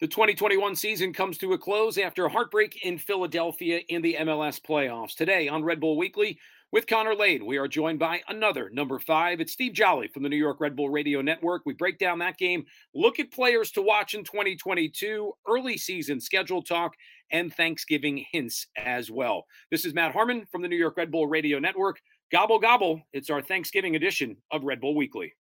The 2021 season comes to a close after a heartbreak in Philadelphia in the MLS playoffs. Today on Red Bull Weekly with Connor Lade, we are joined by another number five. It's Steve Jolley from the New York Red Bull Radio Network. We break down that game, look at players to watch in 2022, early season schedule talk, and Thanksgiving hints as well. This is Matt Harmon from the New York Red Bull Radio Network. Gobble, gobble. It's our Thanksgiving edition of Red Bull Weekly.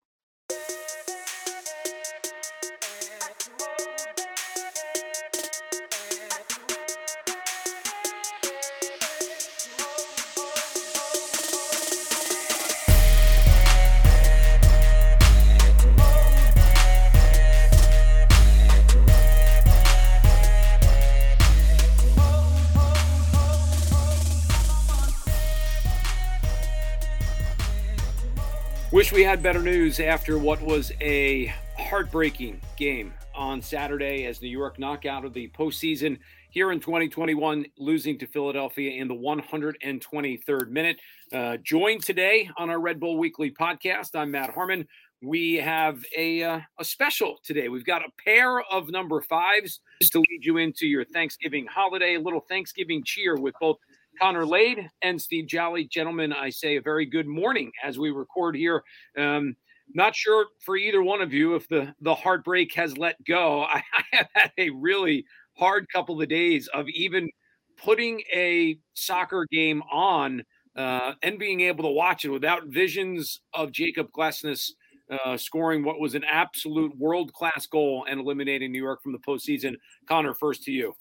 We had better news after what was a heartbreaking game on Saturday as New York knock out of the postseason here in 2021, losing to Philadelphia in the 123rd minute. Uh, joined today on our Red Bull Weekly podcast, I'm Matt Harmon. We have a, uh, a special today. We've got a pair of number fives to lead you into your Thanksgiving holiday, a little Thanksgiving cheer with both Connor Lade and Steve Jolley. Gentlemen, I say a very good morning as we record here. Um, not sure for either one of you if the, the heartbreak has let go. I, I have had a really hard couple of days of even putting a soccer game on uh, and being able to watch it without visions of Jakob Glesnes uh, scoring what was an absolute world class goal and eliminating New York from the postseason. Connor, first to you.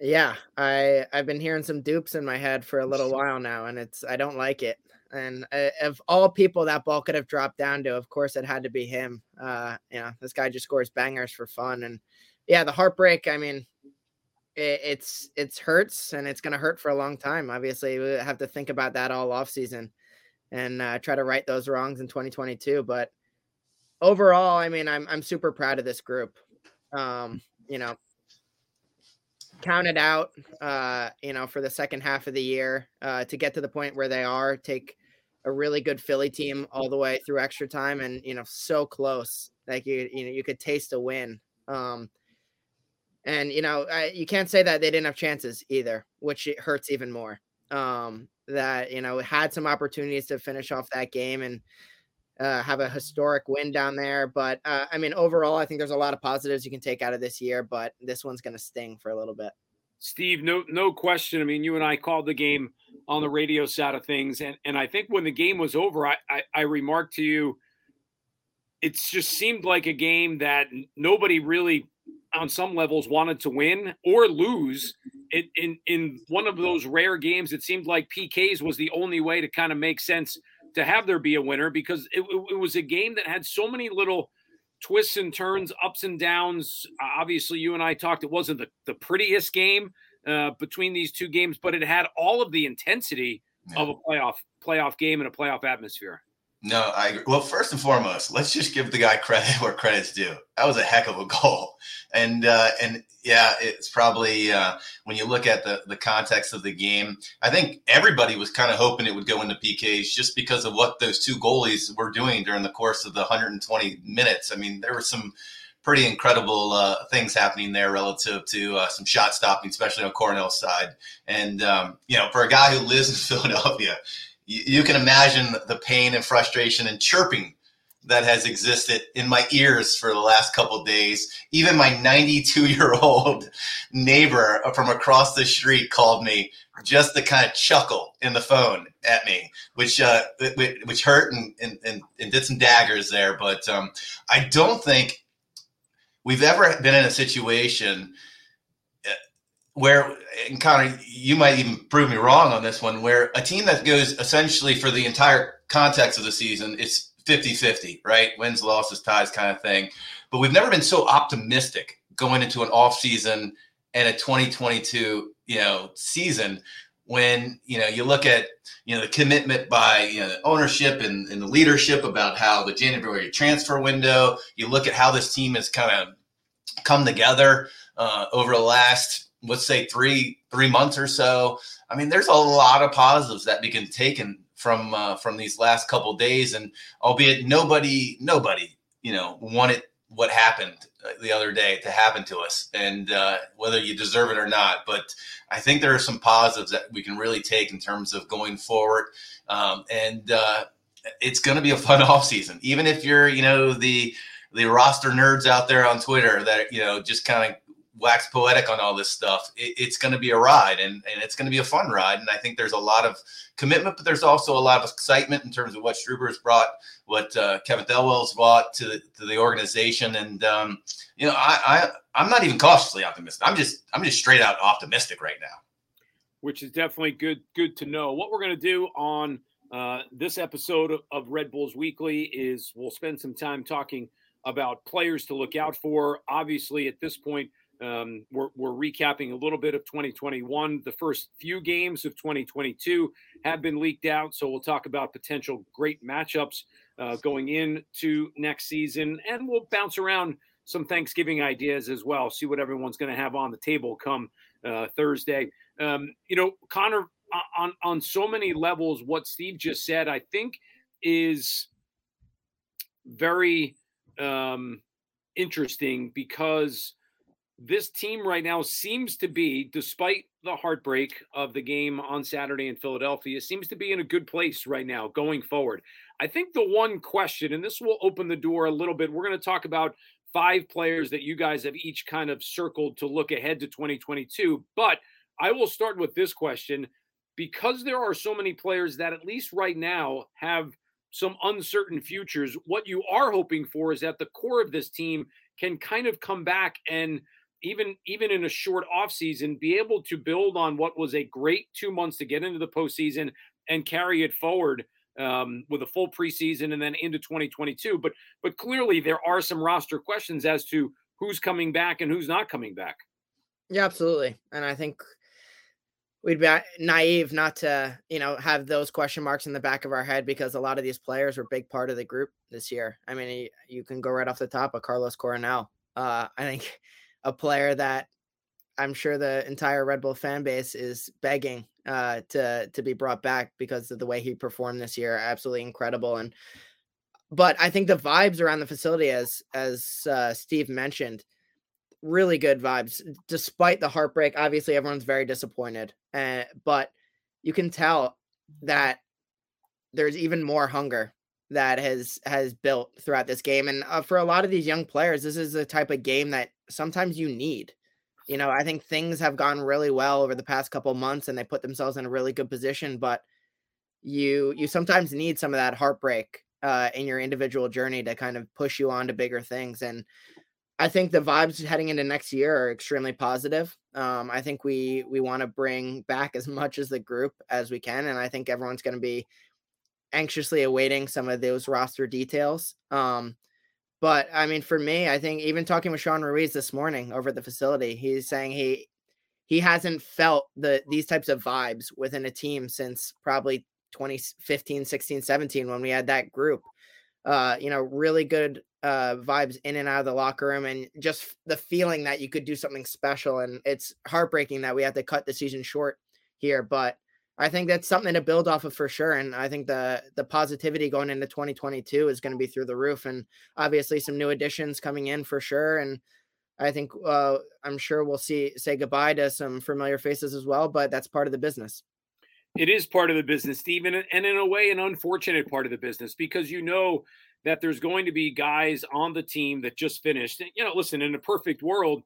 Yeah, I I've been hearing some dupes in my head for a little while now, and it's I don't like it. And uh, of all people that ball could have dropped down to, of course it had to be him. Uh, you know, this guy just scores bangers for fun, and yeah, the heartbreak. I mean, it, it's it's hurts, and it's gonna hurt for a long time. Obviously, we have to think about that all off season, and uh, try to right those wrongs in 2022. But overall, I mean, I'm I'm super proud of this group. Um, you know, counted out, uh, you know, for the second half of the year uh, to get to the point where they are. Take a really good Philly team all the way through extra time, and you know, so close. Like you, you know, you could taste a win. Um, and you know, I, you can't say that they didn't have chances either, which it hurts even more. Um, that you know had some opportunities to finish off that game and uh, have a historic win down there. But uh, I mean, overall, I think there's a lot of positives you can take out of this year, but this one's going to sting for a little bit. Steve, no, no question. I mean, you and I called the game on the radio side of things, and and I think when the game was over, I I, I remarked to you, it just seemed like a game that nobody really, on some levels, wanted to win or lose. It, in in one of those rare games, it seemed like PKs was the only way to kind of make sense to have there be a winner because it, it, was a game that had so many little twists and turns, ups and downs. Obviously, you and I talked. It wasn't the, the prettiest game uh, between these two games, but it had all of the intensity yeah. of a playoff playoff game and a playoff atmosphere. No, I agree. Well, first and foremost, let's just give the guy credit where credit's due. That was a heck of a goal, and uh, and yeah, it's probably uh, when you look at the the context of the game. I think everybody was kind of hoping it would go into PKs just because of what those two goalies were doing during the course of the 120 minutes. I mean, there were some pretty incredible uh, things happening there relative to uh, some shot stopping, especially on Coronel's side. And um, you know, for a guy who lives in Philadelphia you, you can imagine the pain and frustration and chirping that has existed in my ears for the last couple days. Even my 92 year old neighbor from across the street called me just to kind of chuckle in the phone at me, which uh, which hurt and, and, and, did some daggers there. But um, I don't think we've ever been in a situation where and Connor, you might even prove me wrong on this one, where a team that goes essentially for the entire context of the season, it's 50-50, right? Wins, losses, ties kind of thing. But we've never been so optimistic going into an off season and a 2022, you know, season when you know you look at you know the commitment by you know the ownership and, and the leadership about how the January transfer window. You look at how this team has kind of come together uh, over the last let's say three three months or so. I mean, there's a lot of positives that we can take from uh, from these last couple days, and albeit nobody nobody you know wanted what happened the other day to happen to us, and uh, whether you deserve it or not. But I think there are some positives that we can really take in terms of going forward, um, and uh, it's going to be a fun off season. Even if you're, you know, the the roster nerds out there on Twitter that you know just kind of wax poetic on all this stuff. It, it's going to be a ride, and and it's going to be a fun ride. And I think there's a lot of commitment, but there's also a lot of excitement in terms of what Struber's brought, what uh, Kevin Thelwell's brought to to the organization, and um, you know, I, I I'm not even cautiously optimistic. I'm just I'm just straight out optimistic right now. Which is definitely good good to know. What we're going to do on uh, this episode of Red Bulls Weekly is we'll spend some time talking about players to look out for. Obviously, at this point, um, we're, we're, recapping a little bit of 2021. The first few games of 2022 have been leaked out. So we'll talk about potential great matchups uh, going into next season. And we'll bounce around some Thanksgiving ideas as well, see what everyone's going to have on the table come uh, Thursday. Um, you know, Connor, on, on so many levels, what Steve just said, I think is very um, interesting because this team right now seems to be, despite the heartbreak of the game on Saturday in Philadelphia, seems to be in a good place right now going forward. I think the one question, and this will open the door a little bit, we're going to talk about five players that you guys have each kind of circled to look ahead to 2022. But I will start with this question because there are so many players that, at least right now, have some uncertain futures. What you are hoping for is that the core of this team can kind of come back and even even in a short offseason, be able to build on what was a great two months to get into the postseason and carry it forward um, with a full preseason and then into 2022. But but clearly there are some roster questions as to who's coming back and who's not coming back. Yeah, absolutely. And I think we'd be naive not to, you know, have those question marks in the back of our head because a lot of these players were a big part of the group this year. I mean, you can go right off the top of Carlos Coronel. Uh, I think a player that I'm sure the entire Red Bull fan base is begging uh, to to be brought back because of the way he performed this year. Absolutely incredible. And but I think the vibes around the facility, as as uh, Steve mentioned, really good vibes despite the heartbreak. Obviously, everyone's very disappointed, uh, but you can tell that there's even more hunger that has has built throughout this game and uh, for a lot of these young players this is the type of game that sometimes you need. You know i think things have gone really well over the past couple months and they put themselves in a really good position but you you sometimes need some of that heartbreak uh, in your individual journey to kind of push you on to bigger things and i think the vibes heading into next year are extremely positive. Um, i think we we want to bring back as much as the group as we can and i think everyone's going to be anxiously awaiting some of those roster details. Um, but I mean, for me, I think even talking with Sean Ruiz this morning over at the facility, he's saying he he hasn't felt the these types of vibes within a team since probably 2015, 16, 17 when we had that group. Uh, you know, really good uh vibes in and out of the locker room and just the feeling that you could do something special and it's heartbreaking that we had to cut the season short here, but I think that's something to build off of for sure. And I think the the positivity going into 2022 is going to be through the roof. And obviously some new additions coming in for sure. And I think uh, I'm sure we'll see say goodbye to some familiar faces as well, but that's part of the business. It is part of the business, Stephen, and in a way, an unfortunate part of the business because you know that there's going to be guys on the team that just finished. You know, listen, in a perfect world,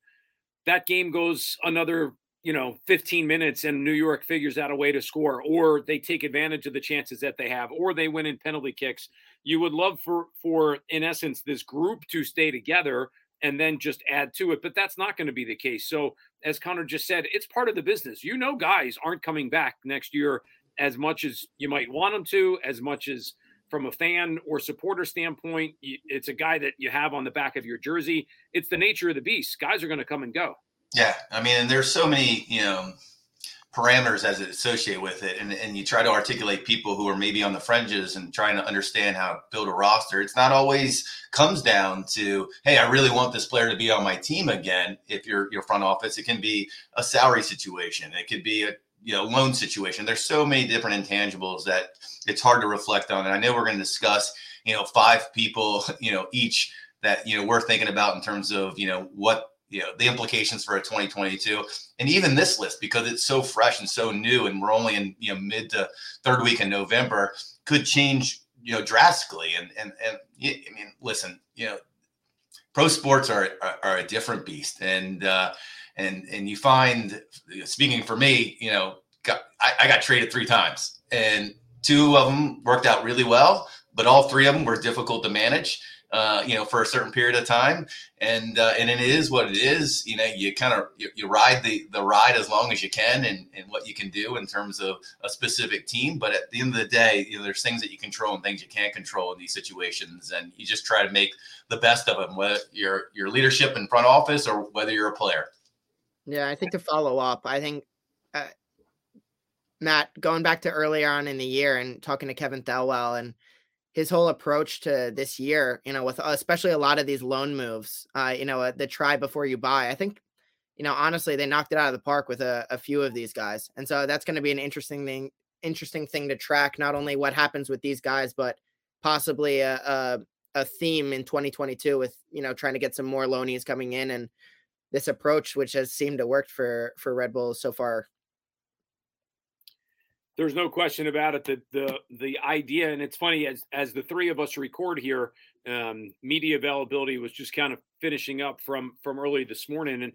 that game goes another you know 15 minutes and New York figures out a way to score or they take advantage of the chances that they have or they win in penalty kicks you would love for for in essence this group to stay together and then just add to it but that's not going to be the case. So as Connor just said it's part of the business. You know guys aren't coming back next year as much as you might want them to as much as from a fan or supporter standpoint it's a guy that you have on the back of your jersey. It's the nature of the beast. Guys are going to come and go yeah, I mean, and there's so many, you know, parameters as it associate with it, and and you try to articulate people who are maybe on the fringes and trying to understand how to build a roster. It's not always comes down to, hey, I really want this player to be on my team again. If you're your front office, it can be a salary situation, it could be a you know loan situation. There's so many different intangibles that it's hard to reflect on. And I know we're going to discuss, you know, five people, you know, each that you know we're thinking about in terms of you know what you know the implications for a 2022 and even this list because it's so fresh and so new and we're only in you know mid to third week in november could change you know drastically. And and and i mean listen you know pro sports are are, are a different beast. And uh and and you find speaking for me you know got, I, I got traded three times. And two of them worked out really well but all three of them were difficult to manage uh, you know, for a certain period of time. And uh, and it is what it is. You know, you kind of you, you, ride the the ride as long as you can, and, and what you can do in terms of a specific team. But at the end of the day, you know, there's things that you control and things you can't control in these situations, and you just try to make the best of them. Whether your your leadership in front office or whether you're a player. Yeah, I think to follow up, I think. Uh, Matt, going back to earlier on in the year and talking to Kevin Thelwell and his whole approach to this year, you know, with especially a lot of these loan moves, uh, you know, uh, the try before you buy. I think, you know, honestly, they knocked it out of the park with a, a few of these guys, and so that's going to be an interesting thing, interesting thing to track. Not only what happens with these guys, but possibly a, a, a theme in 2022 with you know trying to get some more loanies coming in and this approach, which has seemed to work for for Red Bull so far there's no question about it that the the idea and it's funny as as the three of us record here um, media availability was just kind of finishing up from from early this morning and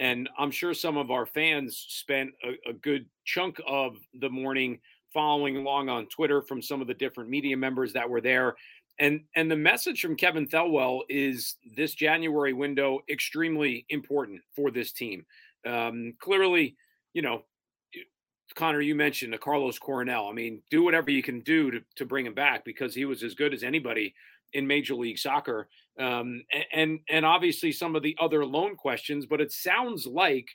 and i'm sure some of our fans spent a, a good chunk of the morning following along on twitter from some of the different media members that were there. And and the message from kevin thelwell is this january window extremely important for this team. Um, clearly you know Connor, you mentioned the Carlos Coronel. I mean, do whatever you can do to, to bring him back because he was as good as anybody in Major League Soccer. Um, and and obviously some of the other loan questions, but it sounds like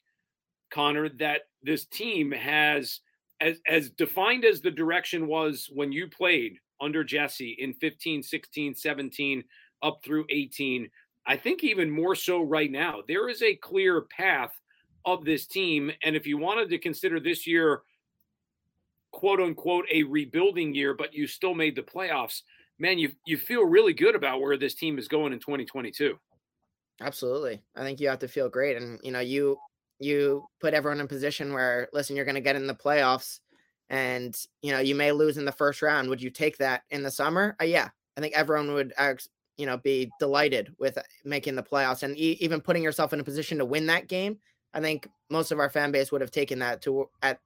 Connor that this team has as as defined as the direction was when you played under Jesse in 15, 16, 17 up through 18. I think even more so right now. There is a clear path of this team. And if you wanted to consider this year, quote unquote, a rebuilding year, but you still made the playoffs, man, you you feel really good about where this team is going in 2022. Absolutely. I think you have to feel great. And you know, you you put everyone in position where listen, you're gonna get in the playoffs and you know, you may lose in the first round. Would you take that in the summer? Uh, yeah. I think everyone would you know be delighted with making the playoffs and e- even putting yourself in a position to win that game I think most of our fan base would have taken that to at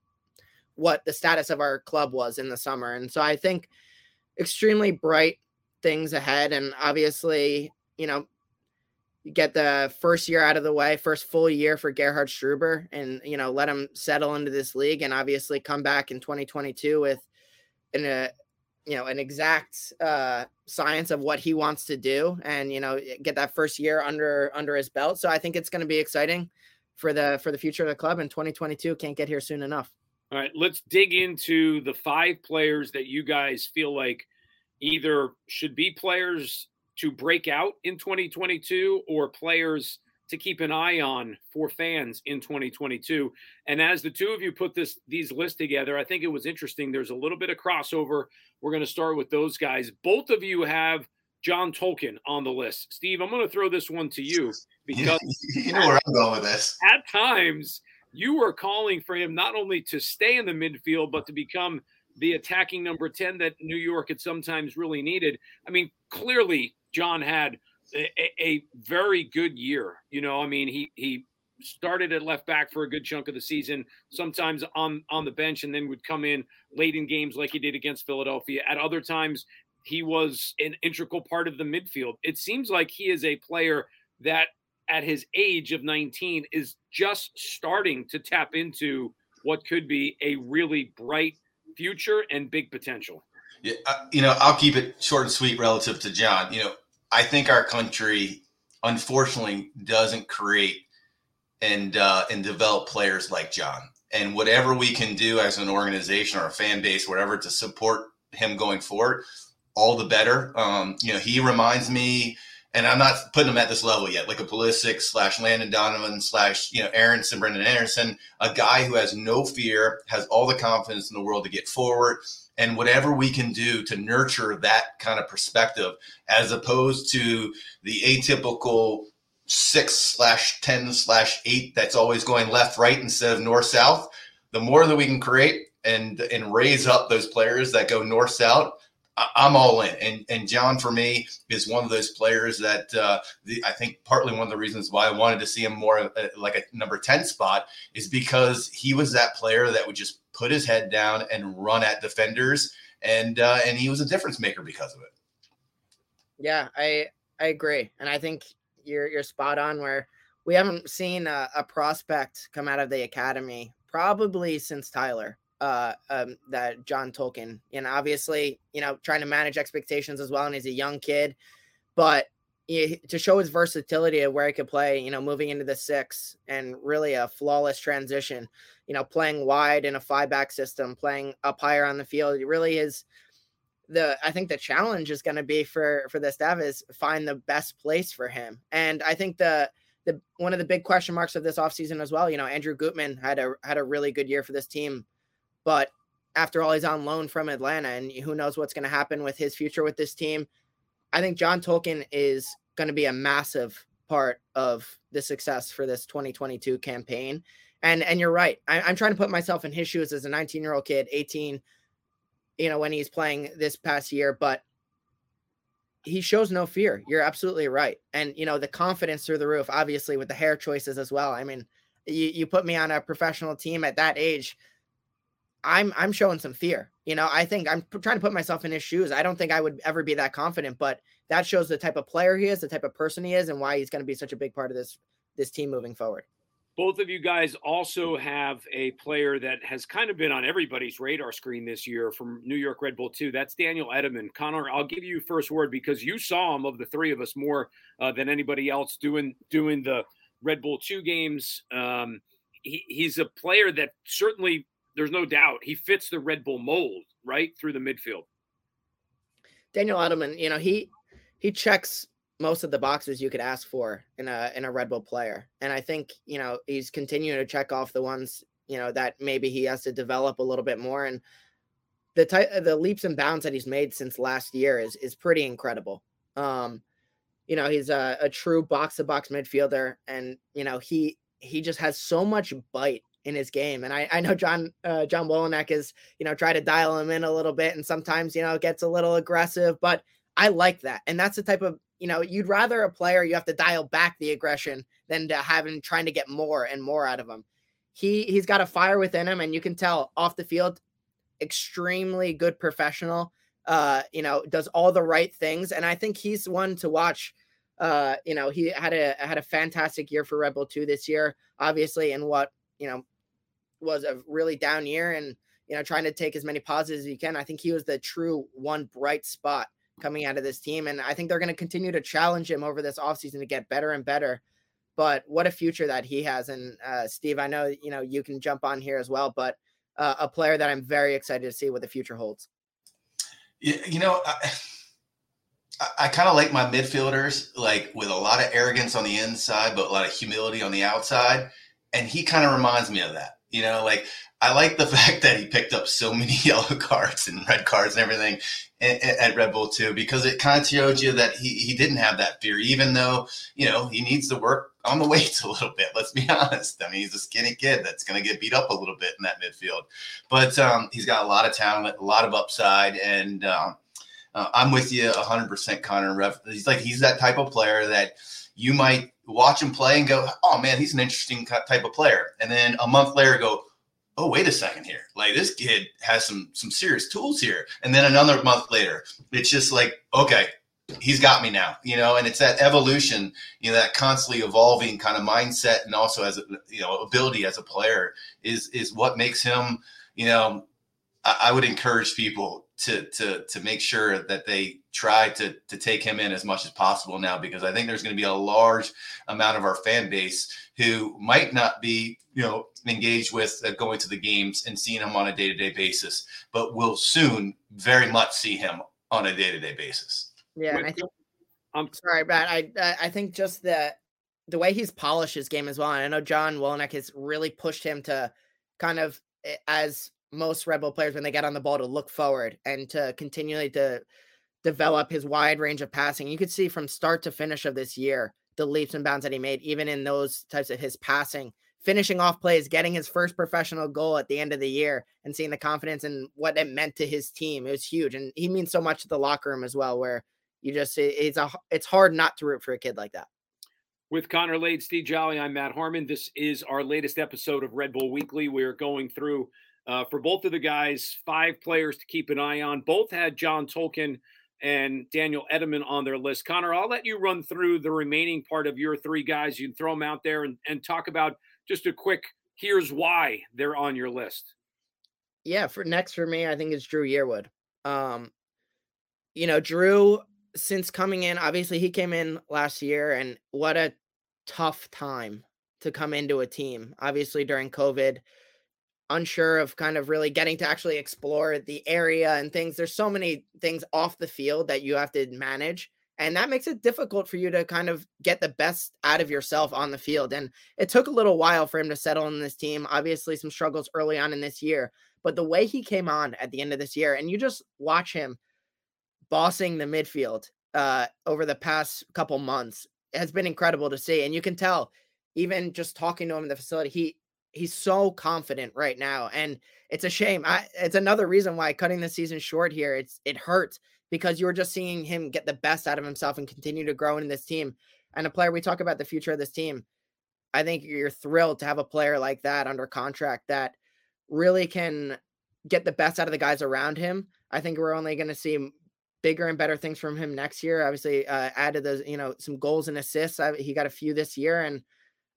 what the status of our club was in the summer. And so I think extremely bright things ahead. And obviously, you know, you get the first year out of the way, first full year for Gerhard Struber, and you know, let him settle into this league, and obviously come back in 2022 with an a you know an exact uh, science of what he wants to do, and you know, get that first year under under his belt. So I think it's going to be exciting for the for the future of the club in 2022 can't get here soon enough. All right, let's dig into the five players that you guys feel like either should be players to break out in 2022 or players to keep an eye on for fans in 2022. And as the two of you put this these lists together, I think it was interesting. There's a little bit of crossover. We're going to start with those guys. Both of you have John Tolkin on the list. Steve, I'm going to throw this one to you because you know where I'm going with this. At times, you were calling for him not only to stay in the midfield, but to become the attacking number 10 that New York had sometimes really needed. I mean, clearly, John had a, a very good year. You know, I mean, he, he, started at left back for a good chunk of the season sometimes on on the bench and then would come in late in games like he did against Philadelphia at other times he was an integral part of the midfield. It seems like he is a player that at his age of 19 is just starting to tap into what could be a really bright future and big potential. Yeah, uh, you know, I'll keep it short and sweet relative to John. You know, I think our country unfortunately doesn't create and uh, and develop players like John. And whatever we can do as an organization or a fan base, whatever, to support him going forward, all the better. Um, you know, he reminds me, and I'm not putting him at this level yet, like a Pulisic slash Landon Donovan slash, you know, Aaronson, Brendan Aaronson, a guy who has no fear, has all the confidence in the world to get forward and whatever we can do to nurture that kind of perspective as opposed to the atypical six slash 10 slash eight that's always going left right instead of north south the more that we can create and and raise up those players that go north south I'm all in, and and John for me is one of those players that uh, the, I think partly one of the reasons why I wanted to see him more uh, like a number ten spot is because he was that player that would just put his head down and run at defenders, and uh, and he was a difference maker because of it. Yeah, I I agree, and I think you're you're spot on. Where we haven't seen a, a prospect come out of the academy probably since Tyler uh um that John Tolkin. And obviously, you know, trying to manage expectations as well. And he's a young kid, but he, to show his versatility of where he could play, you know, moving into the six and really a flawless transition, you know, playing wide in a five back system, playing up higher on the field. It really is the I think the challenge is going to be for for the staff is find the best place for him. And I think the the one of the big question marks of this offseason as well, you know, Andrew Gutman had a had a really good year for this team but after all, he's on loan from Atlanta, and who knows what's going to happen with his future with this team. I think John Tolkin is going to be a massive part of the success for this 2022 campaign. And and you're right. I, I'm trying to put myself in his shoes as a 19 year old kid, 18, you know, when he's playing this past year, but he shows no fear. You're absolutely right. And you know, the confidence through the roof, obviously with the hair choices as well. I mean, you, you put me on a professional team at that age I'm I'm showing some fear. You know, I think I'm trying to put myself in his shoes. I don't think I would ever be that confident, but that shows the type of player he is, the type of person he is, and why he's going to be such a big part of this this team moving forward. Both of you guys also have a player that has kind of been on everybody's radar screen this year from New York Red Bull 2. That's Daniel Edelman. Connor, I'll give you first word because you saw him of the three of us more uh, than anybody else doing doing the Red Bull 2 games. Um, he, he's a player that certainly there's no doubt he fits the Red Bull mold right through the midfield. Daniel Edelman, you know, he he checks most of the boxes you could ask for in a in a Red Bull player. And I think, you know, he's continuing to check off the ones, you know, that maybe he has to develop a little bit more and the type the leaps and bounds that he's made since last year is is pretty incredible. Um you know, he's a, a true box to box midfielder and you know, he he just has so much bite in his game. And I, I know John uh, John Wolyniec is you know try to dial him in a little bit, and sometimes you know gets a little aggressive. But I like that, and that's the type of you know you'd rather a player you have to dial back the aggression than to him trying to get more and more out of him. He he's got a fire within him, and you can tell off the field, extremely good professional. Uh, you know, does all the right things, and I think he's one to watch. Uh, you know, he had a had a fantastic year for Red Bull 2 this year, obviously, in what you know was a really down year and you know trying to take as many positives as you can. I think he was the true one bright spot coming out of this team, and I think they're going to continue to challenge him over this offseason to get better and better. But what a future that he has! And uh, Steve, I know you know you can jump on here as well, but uh, a player that I'm very excited to see what the future holds. You know. I- I kind of like my midfielders, like with a lot of arrogance on the inside, but a lot of humility on the outside. And he kind of reminds me of that. You know, like I like the fact that he picked up so many yellow cards and red cards and everything at Red Bull too, because it kind of showed you that he, he didn't have that fear, even though, you know, he needs to work on the weights a little bit. Let's be honest. I mean, he's a skinny kid that's going to get beat up a little bit in that midfield, but um, he's got a lot of talent, a lot of upside. And um, uh, I'm with you 100%, Connor. He's like, he's that type of player that you might watch him play and go, oh man, he's an interesting type of player. And then a month later, go, oh wait a second here, like this kid has some some serious tools here. And then another month later, it's just like, okay, he's got me now, you know. And it's that evolution, you know, that constantly evolving kind of mindset, and also as a you know ability as a player is is what makes him, you know. I, I would encourage people to to to make sure that they try to to take him in as much as possible now because I think there's going to be a large amount of our fan base who might not be you know engaged with uh, going to the games and seeing him on a day-to-day basis but will soon very much see him on a day-to-day basis. Yeah and i think i'm sorry brad i i think just the the way he's polished his game as well and i know john Wolyniec has really pushed him to kind of eh, as most Red Bull players when they get on the ball to look forward and to continually to develop his wide range of passing. You could see from start to finish of this year the leaps and bounds that he made, even in those types of his passing, finishing off plays, getting his first professional goal at the end of the year, and seeing the confidence and what it meant to his team. It was huge, and he means so much to the locker room as well. Where you just it's a it's hard not to root for a kid like that. With Connor Lade, Steve Jolley, I'm Matt Harmon. This is our latest episode of Red Bull Weekly. We're going through uh, for both of the guys five players to keep an eye on. Both had John Tolkin and Daniel Edelman on their list. Connor, I'll let you run through the remaining part of your three guys. You can throw them out there and, and talk about just a quick here's why they're on your list. Yeah, for next for me, I think it's Dru Yearwood. Um, you know, Dru, since coming in, obviously he came in last year, and what a tough time to come into a team. Obviously during COVID, unsure of kind of really getting to actually explore the area and things. There's so many things off the field that you have to manage. And that makes it difficult for you to kind of get the best out of yourself on the field. And it took a little while for him to settle in this team. Obviously, some struggles early on in this year. But the way he came on at the end of this year, and you just watch him bossing the midfield uh, over the past couple months, has been incredible to see. And you can tell, even just talking to him in the facility, he he's so confident right now and it's a shame I, it's another reason why cutting the season short here it's it hurts because you're just seeing him get the best out of himself and continue to grow in this team and a player we talk about the future of this team i think you're thrilled to have a player like that under contract that really can get the best out of the guys around him i think we're only going to see bigger and better things from him next year obviously uh, added the you know some goals and assists I, he got a few this year and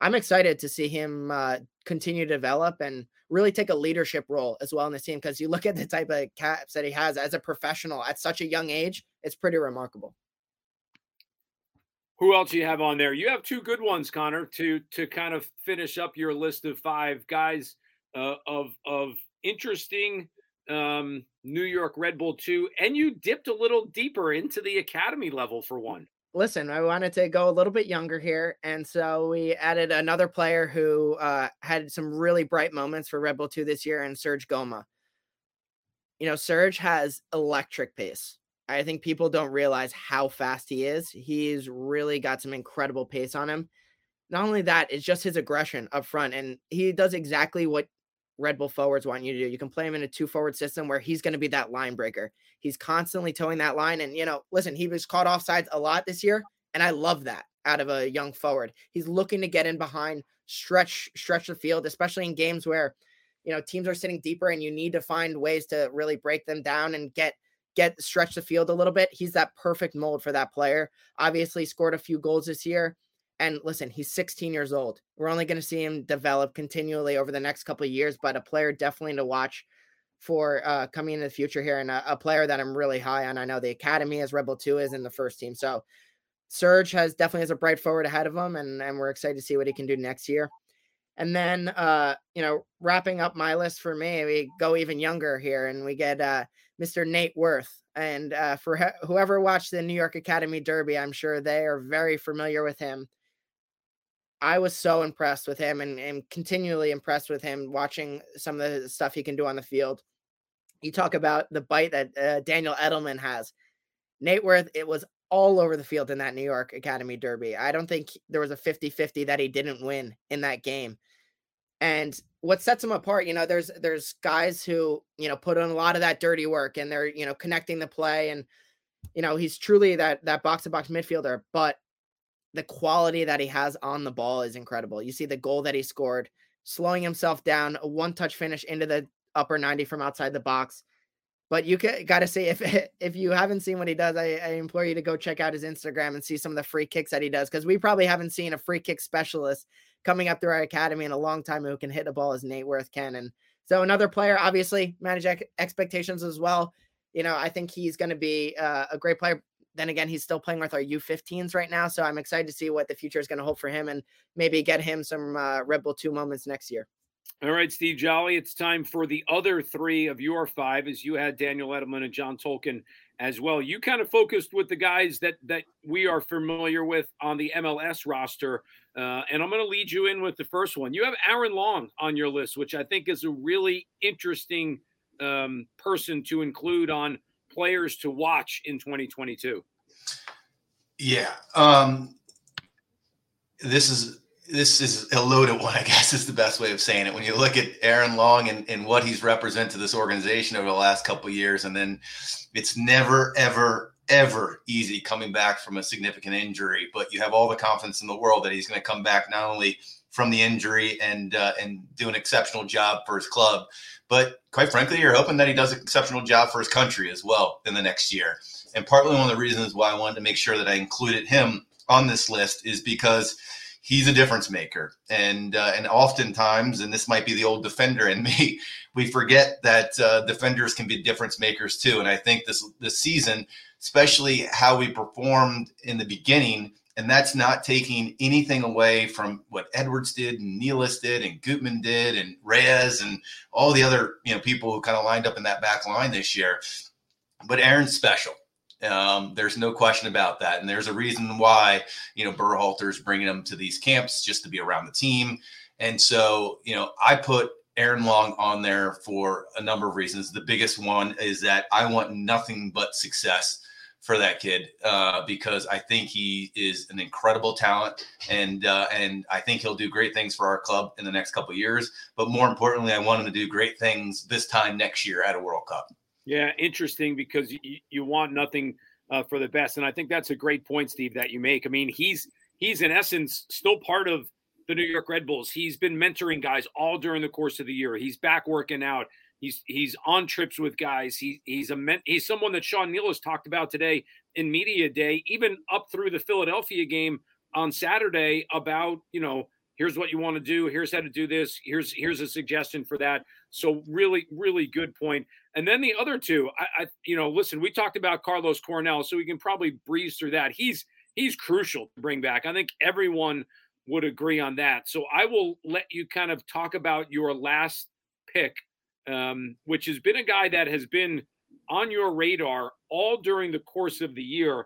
I'm excited to see him uh, continue to develop and really take a leadership role as well in this team because you look at the type of caps that he has as a professional at such a young age, it's pretty remarkable. Who else you have on there? You have two good ones, Connor, to to kind of finish up your list of five guys uh, of of interesting um, New York Red Bull two, and you dipped a little deeper into the academy level for one listen, I wanted to go a little bit younger here. And so we added another player who uh, had some really bright moments for Red Bull 2 this year and Serge Ngoma. You know, Serge has electric pace. I think people don't realize how fast he is. He's really got some incredible pace on him. Not only that, it's just his aggression up front. And he does exactly what Red Bull forwards want you to do. You can play him in a two forward system where he's going to be that line breaker. He's constantly towing that line. And, you know, listen, he was caught offsides a lot this year. And I love that out of a young forward. He's looking to get in behind, stretch, stretch the field, especially in games where, you know, teams are sitting deeper and you need to find ways to really break them down and get get stretch the field a little bit. He's that perfect mold for that player. Obviously scored a few goals this year. And listen, he's 16 years old. We're only going to see him develop continually over the next couple of years, but a player definitely to watch for uh, coming into the future here, and a, a, player that I'm really high on. I know the academy as Red Bull Two is in the first team, so Serge has definitely has a bright forward ahead of him, and and we're excited to see what he can do next year. And then, uh, you know, wrapping up my list for me, we go even younger here, and we get uh, Mr. Nate Worth. And uh, for he- whoever watched the New York Academy Derby, I'm sure they are very familiar with him. I was so impressed with him and, and continually impressed with him watching some of the stuff he can do on the field. You talk about the bite that uh, Daniel Edelman has. Nate Worth, it was all over the field in that New York Academy Derby. I don't think there was a 50 50 that he didn't win in that game. And what sets him apart, you know, there's there's guys who, you know, put in a lot of that dirty work and they're, you know, connecting the play and you know, he's truly that that box to box midfielder, but the quality that he has on the ball is incredible. You see the goal that he scored, slowing himself down, a one touch finish into the upper 90 from outside the box. But you got to say, if if you haven't seen what he does, I, I, implore you to go check out his Instagram and see some of the free kicks that he does because we probably haven't seen a free kick specialist coming up through our academy in a long time who can hit a ball as Nate Worth can. And so another player, obviously, manage expectations as well. You know, I think he's going to be uh, a great player then again, he's still playing with our U15s right now. So I'm excited to see what the future is going to hold for him and maybe get him some uh, Red Bull 2 moments next year. All right, Steve Jolley, it's time for the other three of your five, as you had Daniel Edelman and John Tolkin as well. You kind of focused with the guys that that we are familiar with on the MLS roster, uh, and I'm going to lead you in with the first one. You have Aaron Long on your list, which I think is a really interesting um, person to include on players to watch in 2022. Yeah, um, this is this is a loaded one, I guess is the best way of saying it. When you look at Aaron Long and, and what he's represented to this organization over the last couple years, and then it's never, ever, ever easy coming back from a significant injury. But you have all the confidence in the world that he's going to come back not only from the injury and uh, and do an exceptional job for his club, but quite frankly, you're hoping that he does an exceptional job for his country as well in the next year. And partly one of the reasons why I wanted to make sure that I included him on this list is because he's a difference maker. And uh, and oftentimes, and this might be the old defender in me, we forget that uh, defenders can be difference makers too. And I think this this season, especially how we performed in the beginning, and that's not taking anything away from what Edwards did and Nealis did and Gutman did and Reyes and all the other you know people who kind of lined up in that back line this year. But Aaron's special. Um, there's no question about that. And there's a reason why, you know, Berhalter's bringing them to these camps just to be around the team. And so, you know, I put Aaron Long on there for a number of reasons. The biggest one is that I want nothing but success for that kid uh, because I think he is an incredible talent, and uh, and I think he'll do great things for our club in the next couple years. But more importantly, I want him to do great things this time next year at a World Cup. Yeah, interesting because you, you want nothing uh, for the best, and I think that's a great point, Steve, that you make. I mean, he's he's in essence still part of the New York Red Bulls. He's been mentoring guys all during the course of the year. He's back working out. He's he's on trips with guys. He, he's a men, he's someone that Sean Neal has talked about today in media day, even up through the Philadelphia game on Saturday about you know here's what you want to do here's how to do this here's here's a suggestion for that so really really good point. and then the other two I, I, you know listen we talked about carlos Coronel, so we can probably breeze through that he's he's crucial to bring back i think everyone would agree on that so i will let you kind of talk about your last pick um, which has been a guy that has been on your radar all during the course of the year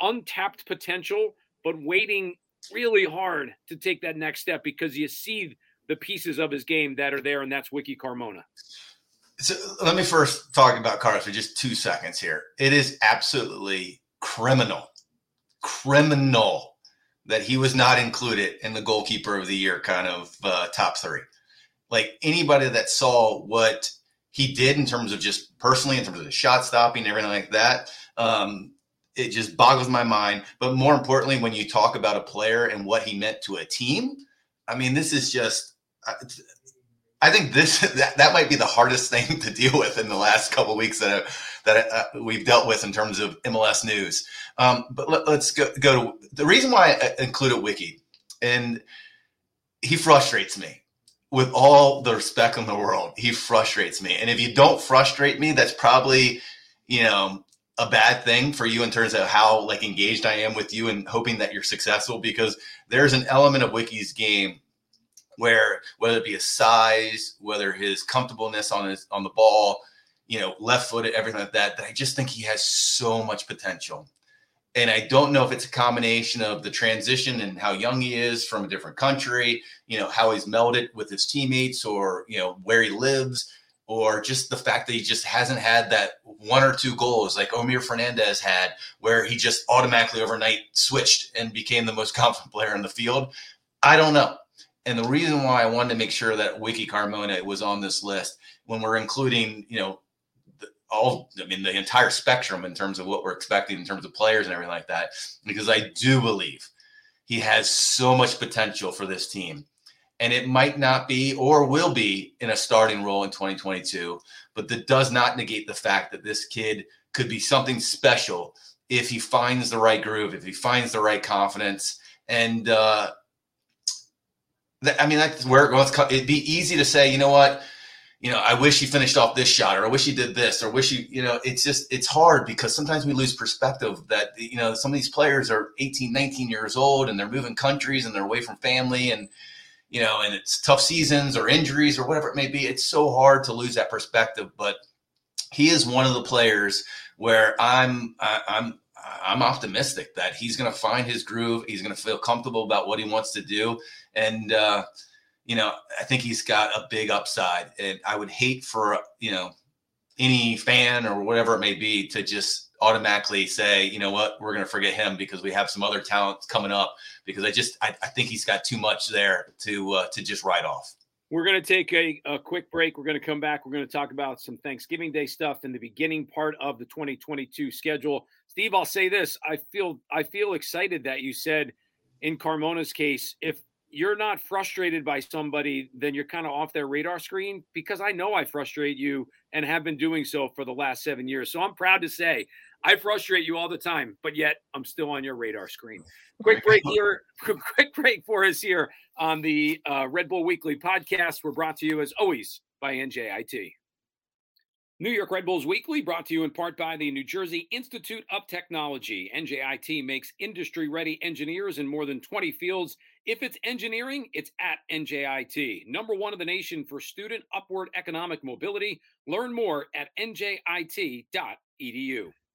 untapped potential but waiting really hard to take that next step because you see the pieces of his game that are there, and that's Wiki Carmona. So let me first talk about Carlos for just two seconds here. It is absolutely criminal, criminal that he was not included in the goalkeeper of the year kind of uh, top three. Like anybody that saw what he did in terms of just personally, in terms of the shot stopping, and everything like that, um, it just boggles my mind. But more importantly, when you talk about a player and what he meant to a team, I mean, this is just. I think this that, that might be the hardest thing to deal with in the last couple weeks that that uh, we've dealt with in terms of MLS news. Um, but let, us go, go to the reason why I included Wiki, and he frustrates me with all the respect in the world. He frustrates me, and if you don't frustrate me, that's probably you know a bad thing for you in terms of how like engaged I am with you and hoping that you're successful because there's an element of Wiki's game where whether it be his size, whether his comfortableness on his on the ball, you know, left footed, everything like that, that I just think he has so much potential. And I don't know if it's a combination of the transition and how young he is from a different country, you know, how he's melded with his teammates or, you know, where he lives or just the fact that he just hasn't had that one or two goals like Omir Fernandez had, where he just automatically overnight switched and became the most confident player in the field. I don't know. And the reason why I wanted to make sure that Wiki Carmona was on this list when we're including, you know, all, I mean, the entire spectrum in terms of what we're expecting in terms of players and everything like that, because I do believe he has so much potential for this team and it might not be or will be in a starting role in 2022. But that does not negate the fact that this kid could be something special if he finds the right groove, if he finds the right confidence. And uh, I mean, that's where it goes. It'd be easy to say, you know what? You know, I wish he finished off this shot, or I wish he did this, or wish he, you know, it's just, it's hard because sometimes we lose perspective that, you know, some of these players are 18, 19 years old and they're moving countries and they're away from family. And, you know, and it's tough seasons or injuries or whatever it may be. It's so hard to lose that perspective. But he is one of the players where I'm I'm I'm optimistic that he's going to find his groove. He's going to feel comfortable about what he wants to do, and uh, you know I think he's got a big upside. And I would hate for you know any fan or whatever it may be to just automatically say, you know what, we're going to forget him because we have some other talents coming up. Because I just I, I think he's got too much there to uh, to just write off. We're going to take a, a quick break. We're going to come back. We're going to talk about some Thanksgiving Day stuff in the beginning part of the 2022 schedule. Steve, I'll say this: I feel I feel excited that you said in Carmona's case, if you're not frustrated by somebody, then you're kind of off their radar screen because I know I frustrate you and have been doing so for the last seven years. So I'm proud to say I frustrate you all the time, but yet I'm still on your radar screen. Quick break here. Quick break for us here on the uh, Red Bull Weekly podcast. We're brought to you as always by NJIT. New York Red Bulls Weekly brought to you in part by the New Jersey Institute of Technology. NJIT makes industry ready engineers in more than 20 fields. If it's engineering, it's at NJIT. Number one in the nation for student upward economic mobility. Learn more at njit.edu.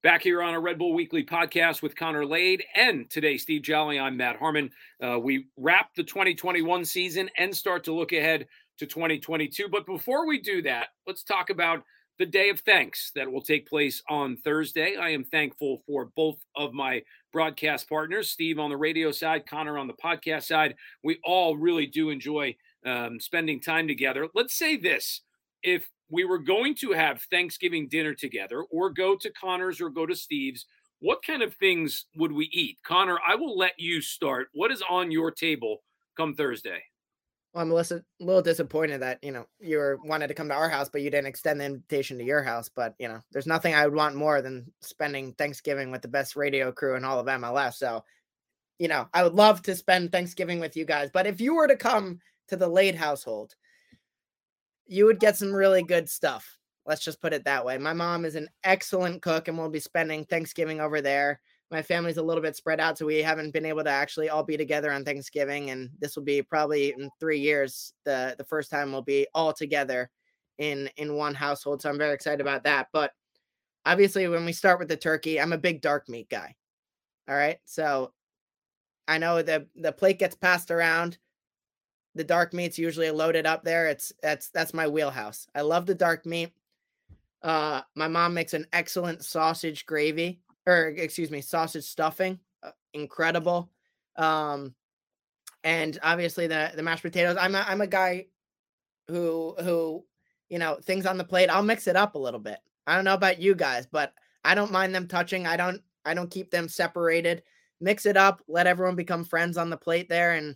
Back here on a Red Bull Weekly podcast with Connor Lade and today Steve Jolley. I'm Matt Harmon. Uh, we wrap the 2021 season and start to look ahead to 2022. But before we do that, let's talk about the day of thanks that will take place on Thursday. I am thankful for both of my broadcast partners, Steve on the radio side, Connor on the podcast side. We all really do enjoy um, spending time together. Let's say this if we were going to have Thanksgiving dinner together or go to Connor's or go to Steve's, what kind of things would we eat? Connor, I will let you start. What is on your table come Thursday? I'm a little, disappointed that you know you were wanted to come to our house, but you didn't extend the invitation to your house. But you know, there's nothing I would want more than spending Thanksgiving with the best radio crew in all of MLS. So, you know, I would love to spend Thanksgiving with you guys. But if you were to come to the Lade household, you would get some really good stuff. Let's just put it that way. My mom is an excellent cook, and we'll be spending Thanksgiving over there. My family's a little bit spread out, so we haven't been able to actually all be together on Thanksgiving. And this will be probably in three years the the first time we'll be all together in in one household. So I'm very excited about that. But obviously, when we start with the turkey, I'm a big dark meat guy. All right, so I know the the plate gets passed around the dark meat's usually loaded up there. It's that's that's my wheelhouse. I love the dark meat. Uh, my mom makes an excellent sausage gravy, or excuse me, sausage stuffing. Uh, incredible. Um, and obviously the the mashed potatoes. I'm a, I'm a guy who who you know things on the plate. I'll mix it up a little bit. I don't know about you guys, but I don't mind them touching. I don't I don't keep them separated. Mix it up. Let everyone become friends on the plate there, and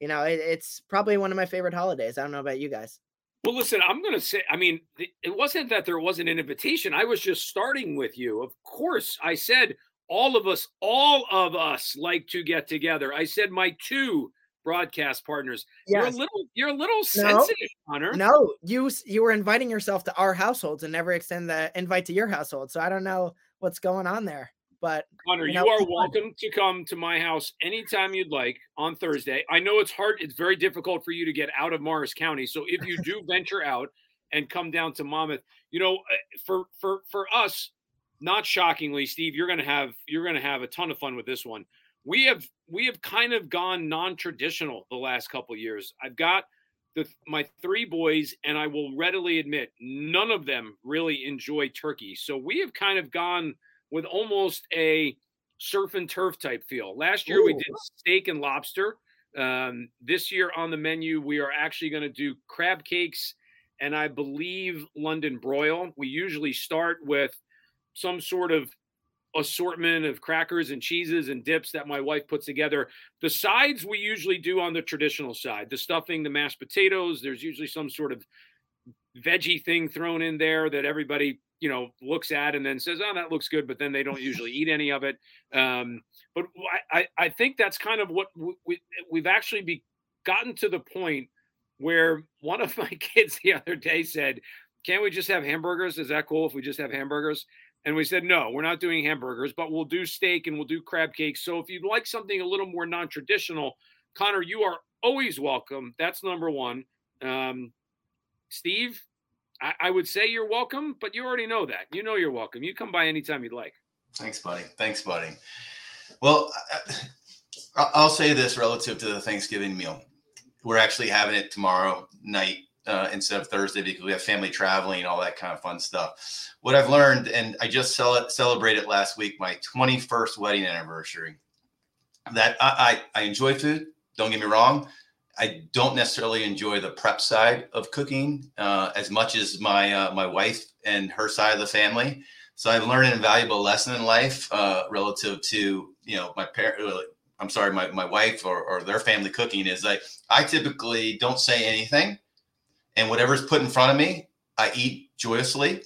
you know, it, it's probably one of my favorite holidays. I don't know about you guys. Well, listen, I'm going to say, I mean, it wasn't that there wasn't an invitation. I was just starting with you. Of course, I said all of us, all of us like to get together. I said my two broadcast partners. Yes. You're a little, you're a little sensitive, no, Hunter. No, you you were inviting yourself to our households and never extend the invite to your household. So I don't know what's going on there. But Connor, you, know, you are welcome to come to my house anytime you'd like on Thursday. I know it's hard, it's very difficult for you to get out of Morris County. So if you do venture out and come down to Monmouth, you know, uh, for for for us, not shockingly, Steve, you're gonna have you're gonna have a ton of fun with this one. We have we have kind of gone non-traditional the last couple years. I've got the my three boys, and I will readily admit none of them really enjoy turkey. So we have kind of gone with almost a surf and turf type feel. Last year Ooh. we did steak and lobster. Um, this year on the menu, we are actually going to do crab cakes and I believe London broil. We usually start with some sort of assortment of crackers and cheeses and dips that my wife puts together. The sides we usually do on the traditional side the stuffing, the mashed potatoes. There's usually some sort of veggie thing thrown in there that everybody you know looks at and then says oh that looks good but then they don't usually eat any of it. Um, but I, I think that's kind of what we, we've actually be gotten to the point where one of my kids the other day said can't we just have hamburgers? Is that cool if we just have hamburgers? And we said no we're not doing hamburgers but we'll do steak and we'll do crab cakes. So if you'd like something a little more non-traditional connor you are always welcome. That's number one. Um, steve I, I, would say you're welcome, but you already know that. You know you're welcome. You come by anytime you'd like. Thanks, buddy. Thanks, buddy. Well, I'll say this relative to the Thanksgiving meal. We're actually having it tomorrow night uh, instead of Thursday because we have family traveling and all that kind of fun stuff. What I've learned, and I just cel- celebrated last week my 21st wedding anniversary. That I, I, I enjoy food. Don't get me wrong. I don't necessarily enjoy the prep side of cooking uh, as much as my uh, my wife and her side of the family. So I've learned an invaluable lesson in life uh, relative to you know my parent. Uh, I'm sorry, my, my wife or, or their family cooking is like I typically don't say anything, and whatever's put in front of me, I eat joyously.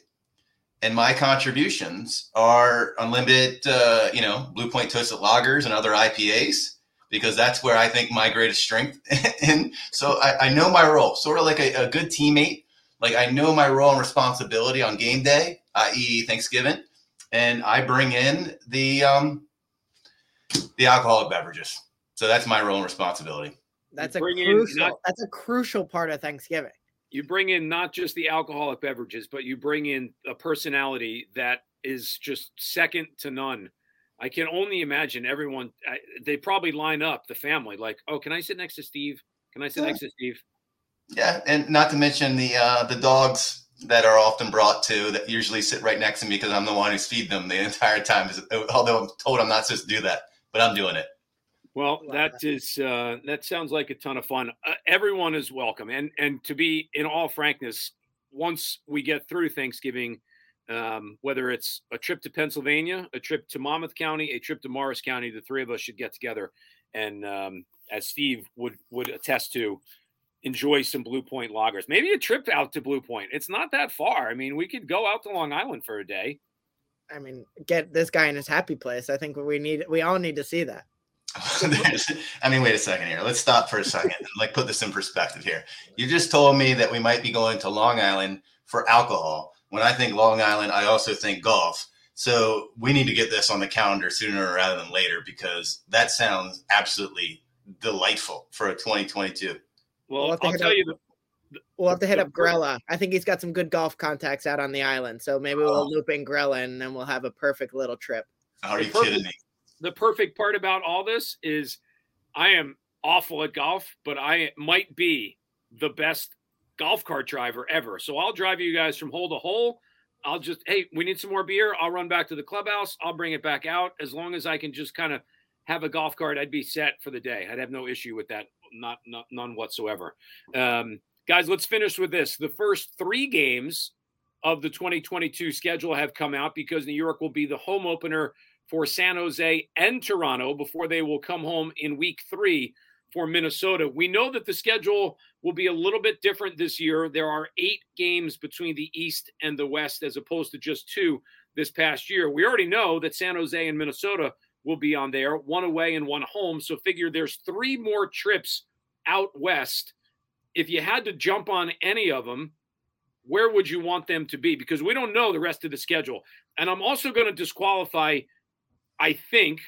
And my contributions are unlimited, uh, you know, Blue Point toasted lagers and other IPAs because that's where I think my greatest strength. and so I, I, know my role, sort of like a, a, good teammate. Like I know my role and responsibility on game day, i.e., Thanksgiving, and I bring in the um, the alcoholic beverages. So that's my role and responsibility. That's a crucial. Not, that's a crucial part of Thanksgiving. You bring in not just the alcoholic beverages, but you bring in a personality that is just second to none I can only imagine everyone. I, they probably line up the family like, "Oh, can I sit next to Steve? Can I sit yeah. next to Steve?" Yeah, and not to mention the uh, the dogs that are often brought to that usually sit right next to me because I'm the one who's feed them the entire time. Although I'm told I'm not supposed to do that, but I'm doing it. Well, that is uh, that sounds like a ton of fun. Uh, everyone is welcome, and and to be in all frankness, once we get through Thanksgiving, um, whether it's a trip to Pennsylvania, a trip to Monmouth County, a trip to Morris County, the three of us should get together and, um, as Steve would would attest to, enjoy some Blue Point lagers. Maybe a trip out to Blue Point. It's not that far. I mean, we could go out to Long Island for a day. I mean, get this guy in his happy place. I think we need we all need to see that. I mean, wait a second here. Let's stop for a second and like put this in perspective here. You just told me that we might be going to Long Island for alcohol when I think Long Island, I also think golf. So we need to get this on the calendar sooner rather than later because that sounds absolutely delightful for a 2022. Well, we'll I'll tell up, you. The, we'll have to hit up Grella. I think he's got some good golf contacts out on the island. So maybe we'll oh. loop in Grella and then we'll have a perfect little trip. Are you perfect, kidding me? The perfect part about all this is I am awful at golf, but I might be the best golf cart driver ever. So I'll drive you guys from hole to hole. I'll just, hey, we need some more beer. I'll run back to the clubhouse. I'll bring it back out. As long as I can just kind of have a golf cart, I'd be set for the day. I'd have no issue with that. Not, not none whatsoever. Um, guys, let's finish with this. The first three games of the 2022 schedule have come out because New York will be the home opener for San Jose and Toronto before they will come home in week three for Minnesota. We know that the schedule will be a little bit different this year. There are eight games between the East and the West as opposed to just two this past year. We already know that San Jose and Minnesota will be on there, one away and one home. So figure there's three more trips out west. If you had to jump on any of them, where would you want them to be? Because we don't know the rest of the schedule. And I'm also going to disqualify, I think,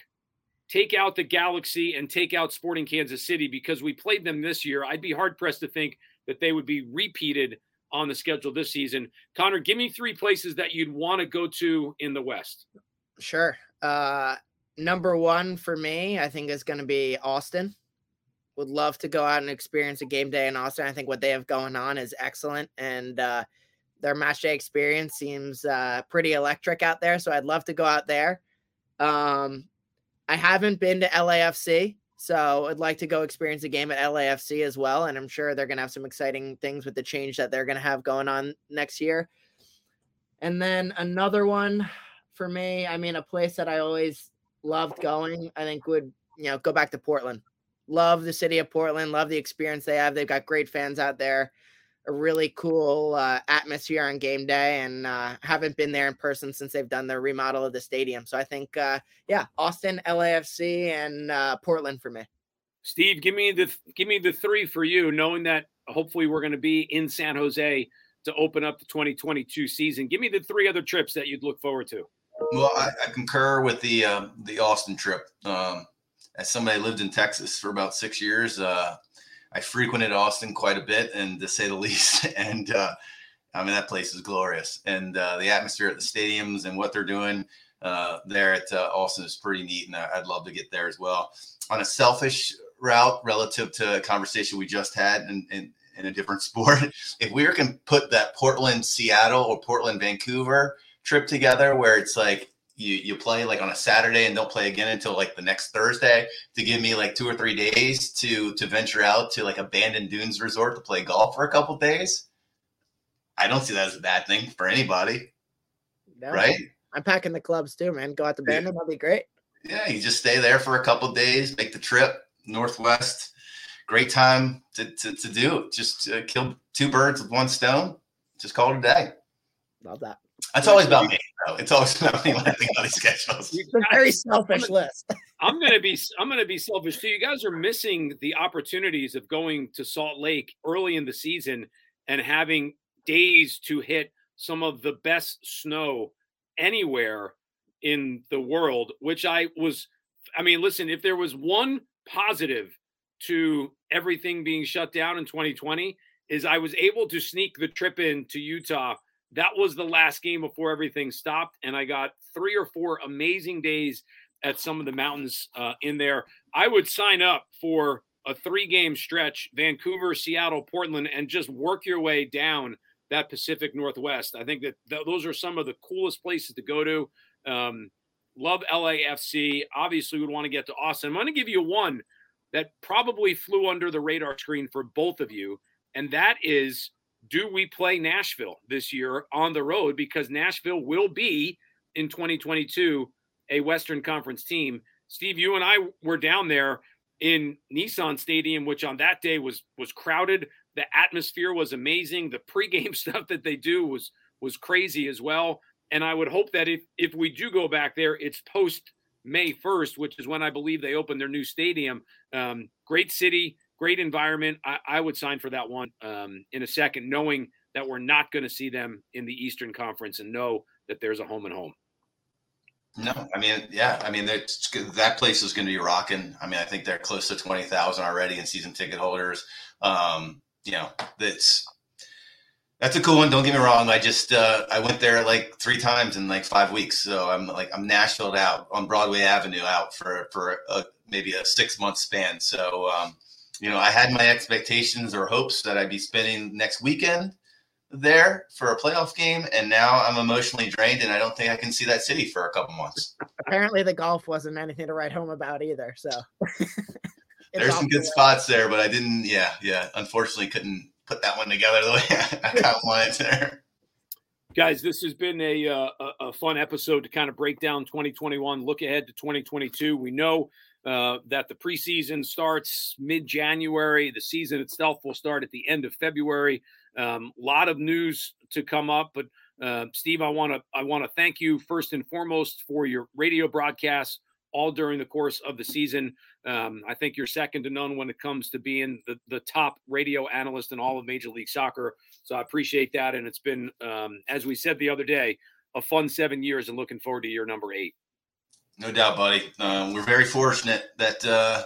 take out the Galaxy and take out Sporting Kansas City because we played them this year. I'd be hard pressed to think that they would be repeated on the schedule this season. Connor, give me three places that you'd want to go to in the West. Sure. Uh, number one for me, I think is going to be Austin. Would love to go out and experience a game day in Austin. I think what they have going on is excellent, and uh, their match day experience seems uh, pretty electric out there. So I'd love to go out there. Um, I haven't been to LAFC, so I'd like to go experience a game at LAFC as well. And I'm sure they're going to have some exciting things with the change that they're going to have going on next year. And then another one for me, I mean, a place that I always loved going, I think would, you know, go back to Portland. Love the city of Portland, love the experience they have. They've got great fans out there a really cool uh, atmosphere on game day and uh, haven't been there in person since they've done the remodel of the stadium. So I think, uh, yeah, Austin, LAFC, and uh, Portland for me. Steve, give me the give me the three for you, knowing that hopefully we're going to be in San Jose to open up the 2022 season. Give me the three other trips that you'd look forward to. Well, I, I concur with the um, the Austin trip. Um, as somebody lived in Texas for about six years, uh, I frequented Austin quite a bit, and to say the least, and uh, I mean, that place is glorious, and uh, the atmosphere at the stadiums and what they're doing uh, there at uh, Austin is pretty neat, and I'd love to get there as well. On a selfish route, relative to a conversation we just had, and, in a different sport, if we can put that Portland Seattle or Portland Vancouver trip together, where it's like you you play like on a Saturday and don't play again until like the next Thursday to give me like two or three days to to venture out to like Bandon Dunes resort to play golf for a couple days. I don't see that as a bad thing for anybody. No, right? I'm packing the clubs too, man. Go out to Bandon, that'd be great. Yeah, you just stay there for a couple days, make the trip northwest. Great time to, to, to do. Just uh, kill two birds with one stone. Just call it a day. Love that. That's always about me. Though. It's always about me when I think about these schedules. It's a very selfish I'm list. I'm gonna be I'm gonna be selfish too. You guys are missing the opportunities of going to Salt Lake early in the season and having days to hit some of the best snow anywhere in the world, which I was I mean, listen, if there was one positive to everything being shut down in 2020 is I was able to sneak the trip in to Utah that was the last game before everything stopped. And I got three or four amazing days at some of the mountains uh, in there. I would sign up for a three game stretch Vancouver, Seattle, Portland, and just work your way down that Pacific Northwest. I think that th- those are some of the coolest places to go to. Um, love LAFC. Obviously, would want to get to Austin. I'm going to give you one that probably flew under the radar screen for both of you, and that is do we play Nashville this year on the road? Because Nashville will be in 2022 a Western Conference team. Steve, you and I were down there in Nissan Stadium, which on that day was was crowded. The atmosphere was amazing. The pregame stuff that they do was was crazy as well. And I would hope that if if we do go back there, it's post May 1st, which is when I believe they open their new stadium. Um, great city, great environment. I, I would sign for that one um, in a second, knowing that we're not going to see them in the Eastern Conference and know that there's a home and home. No, I mean, yeah, I mean that place is going to be rocking. I mean, I think they're close to twenty thousand already in season ticket holders. Um, you know, that's that's a cool one. Don't get me wrong. I just uh, I went there like three times in like five weeks, so I'm like I'm Nashville out on Broadway Avenue out for for a, maybe a six month span. So um, you know, I had my expectations or hopes that I'd be spending next weekend there for a playoff game, and now I'm emotionally drained, and I don't think I can see that city for a couple months. Apparently, the golf wasn't anything to write home about either. So there's some good spots there, but I didn't. Yeah, yeah. Unfortunately, couldn't put that one together the way I kind of wanted there. Guys, this has been a, uh, a fun episode to kind of break down 2021, look ahead to 2022. We know uh, that the preseason starts mid January. The season itself will start at the end of February. A um, lot of news to come up, but uh, Steve, I want to I want to thank you first and foremost for your radio broadcasts all during the course of the season. Um, I think you're second to none when it comes to being the, the top radio analyst in all of Major League Soccer. So I appreciate that. And it's been, um, as we said the other day, a fun seven years and looking forward to year number eight. No doubt, buddy. Uh, we're very fortunate that uh,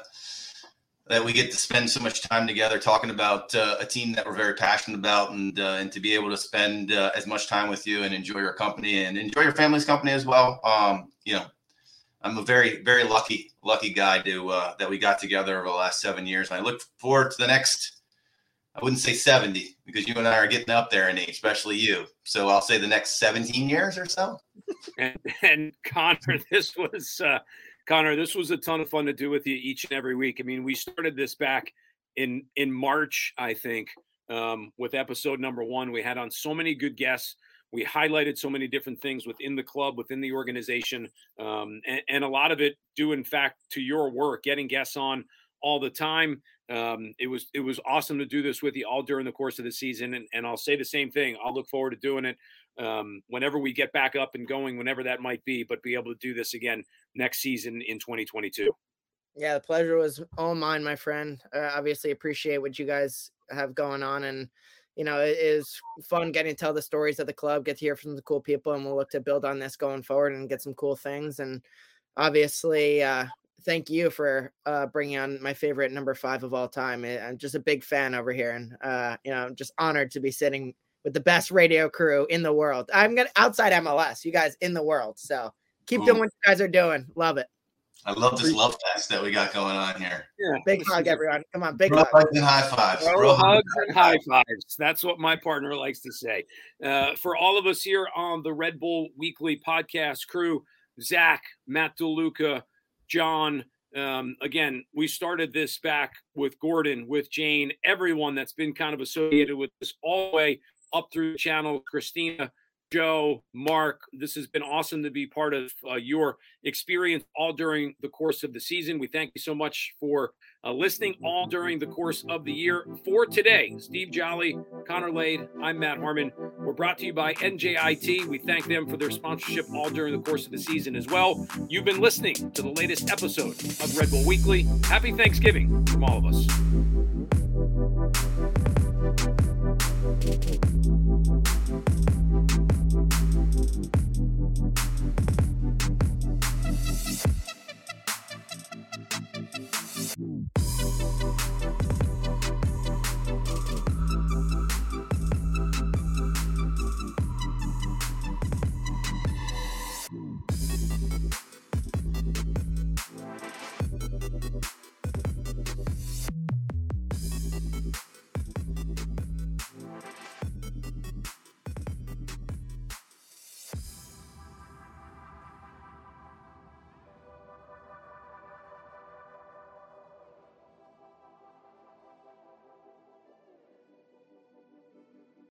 that we get to spend so much time together talking about uh, a team that we're very passionate about, and uh, and to be able to spend uh, as much time with you and enjoy your company and enjoy your family's company as well. Um, you know, I'm a very very lucky lucky guy to uh, that we got together over the last seven years, and I look forward to the next I wouldn't say 70 because you and I are getting up there in age, especially you. So I'll say the next 17 years or so. and, and Connor, this was uh, Connor, this was a ton of fun to do with you each and every week. I mean, we started this back in in March, I think, um, with episode number one. We had on so many good guests. We highlighted so many different things within the club, within the organization, um, and, and a lot of it due, in fact, to your work, getting guests on all the time. Um, it was it was awesome to do this with you all during the course of the season, and, and I'll say the same thing. I'll look forward to doing it um, whenever we get back up and going, whenever that might be. But be able to do this again next season in 2022. Yeah, the pleasure was all mine, my friend. Uh, obviously, appreciate what you guys have going on, and you know it is fun getting to tell the stories of the club, get to hear from the cool people, and we'll look to build on this going forward and get some cool things. And obviously, uh, thank you for uh, bringing on my favorite number five of all time. Eh, I'm just a big fan over here, and uh, you know, I'm just honored to be sitting with the best radio crew in the world. I'm gonna outside MLS, you guys in the world. So keep Ooh. doing what you guys are doing. Love it. I love this love fest that we got going on here. Yeah, big hug, everyone. Come on, big hug. hugs and high fives. Bro hugs and high fives. That's what my partner likes to say. Uh, for all of us here on the Red Bull Weekly podcast crew, Zach, Matt DeLuca, John. Um, again, we started this back with Gordon, with Jane, everyone that's been kind of associated with this all the way up through the channel, Christina, Joe, Mark, this has been awesome to be part of uh, your experience all during the course of the season. We thank you so much for uh, listening all during the course of the year. For today, Steve Jolley, Connor Lade, I'm Matt Harmon. We're brought to you by NJIT. We thank them for their sponsorship all during the course of the season as well. You've been listening to the latest episode of Red Bull Weekly. Happy Thanksgiving from all of us.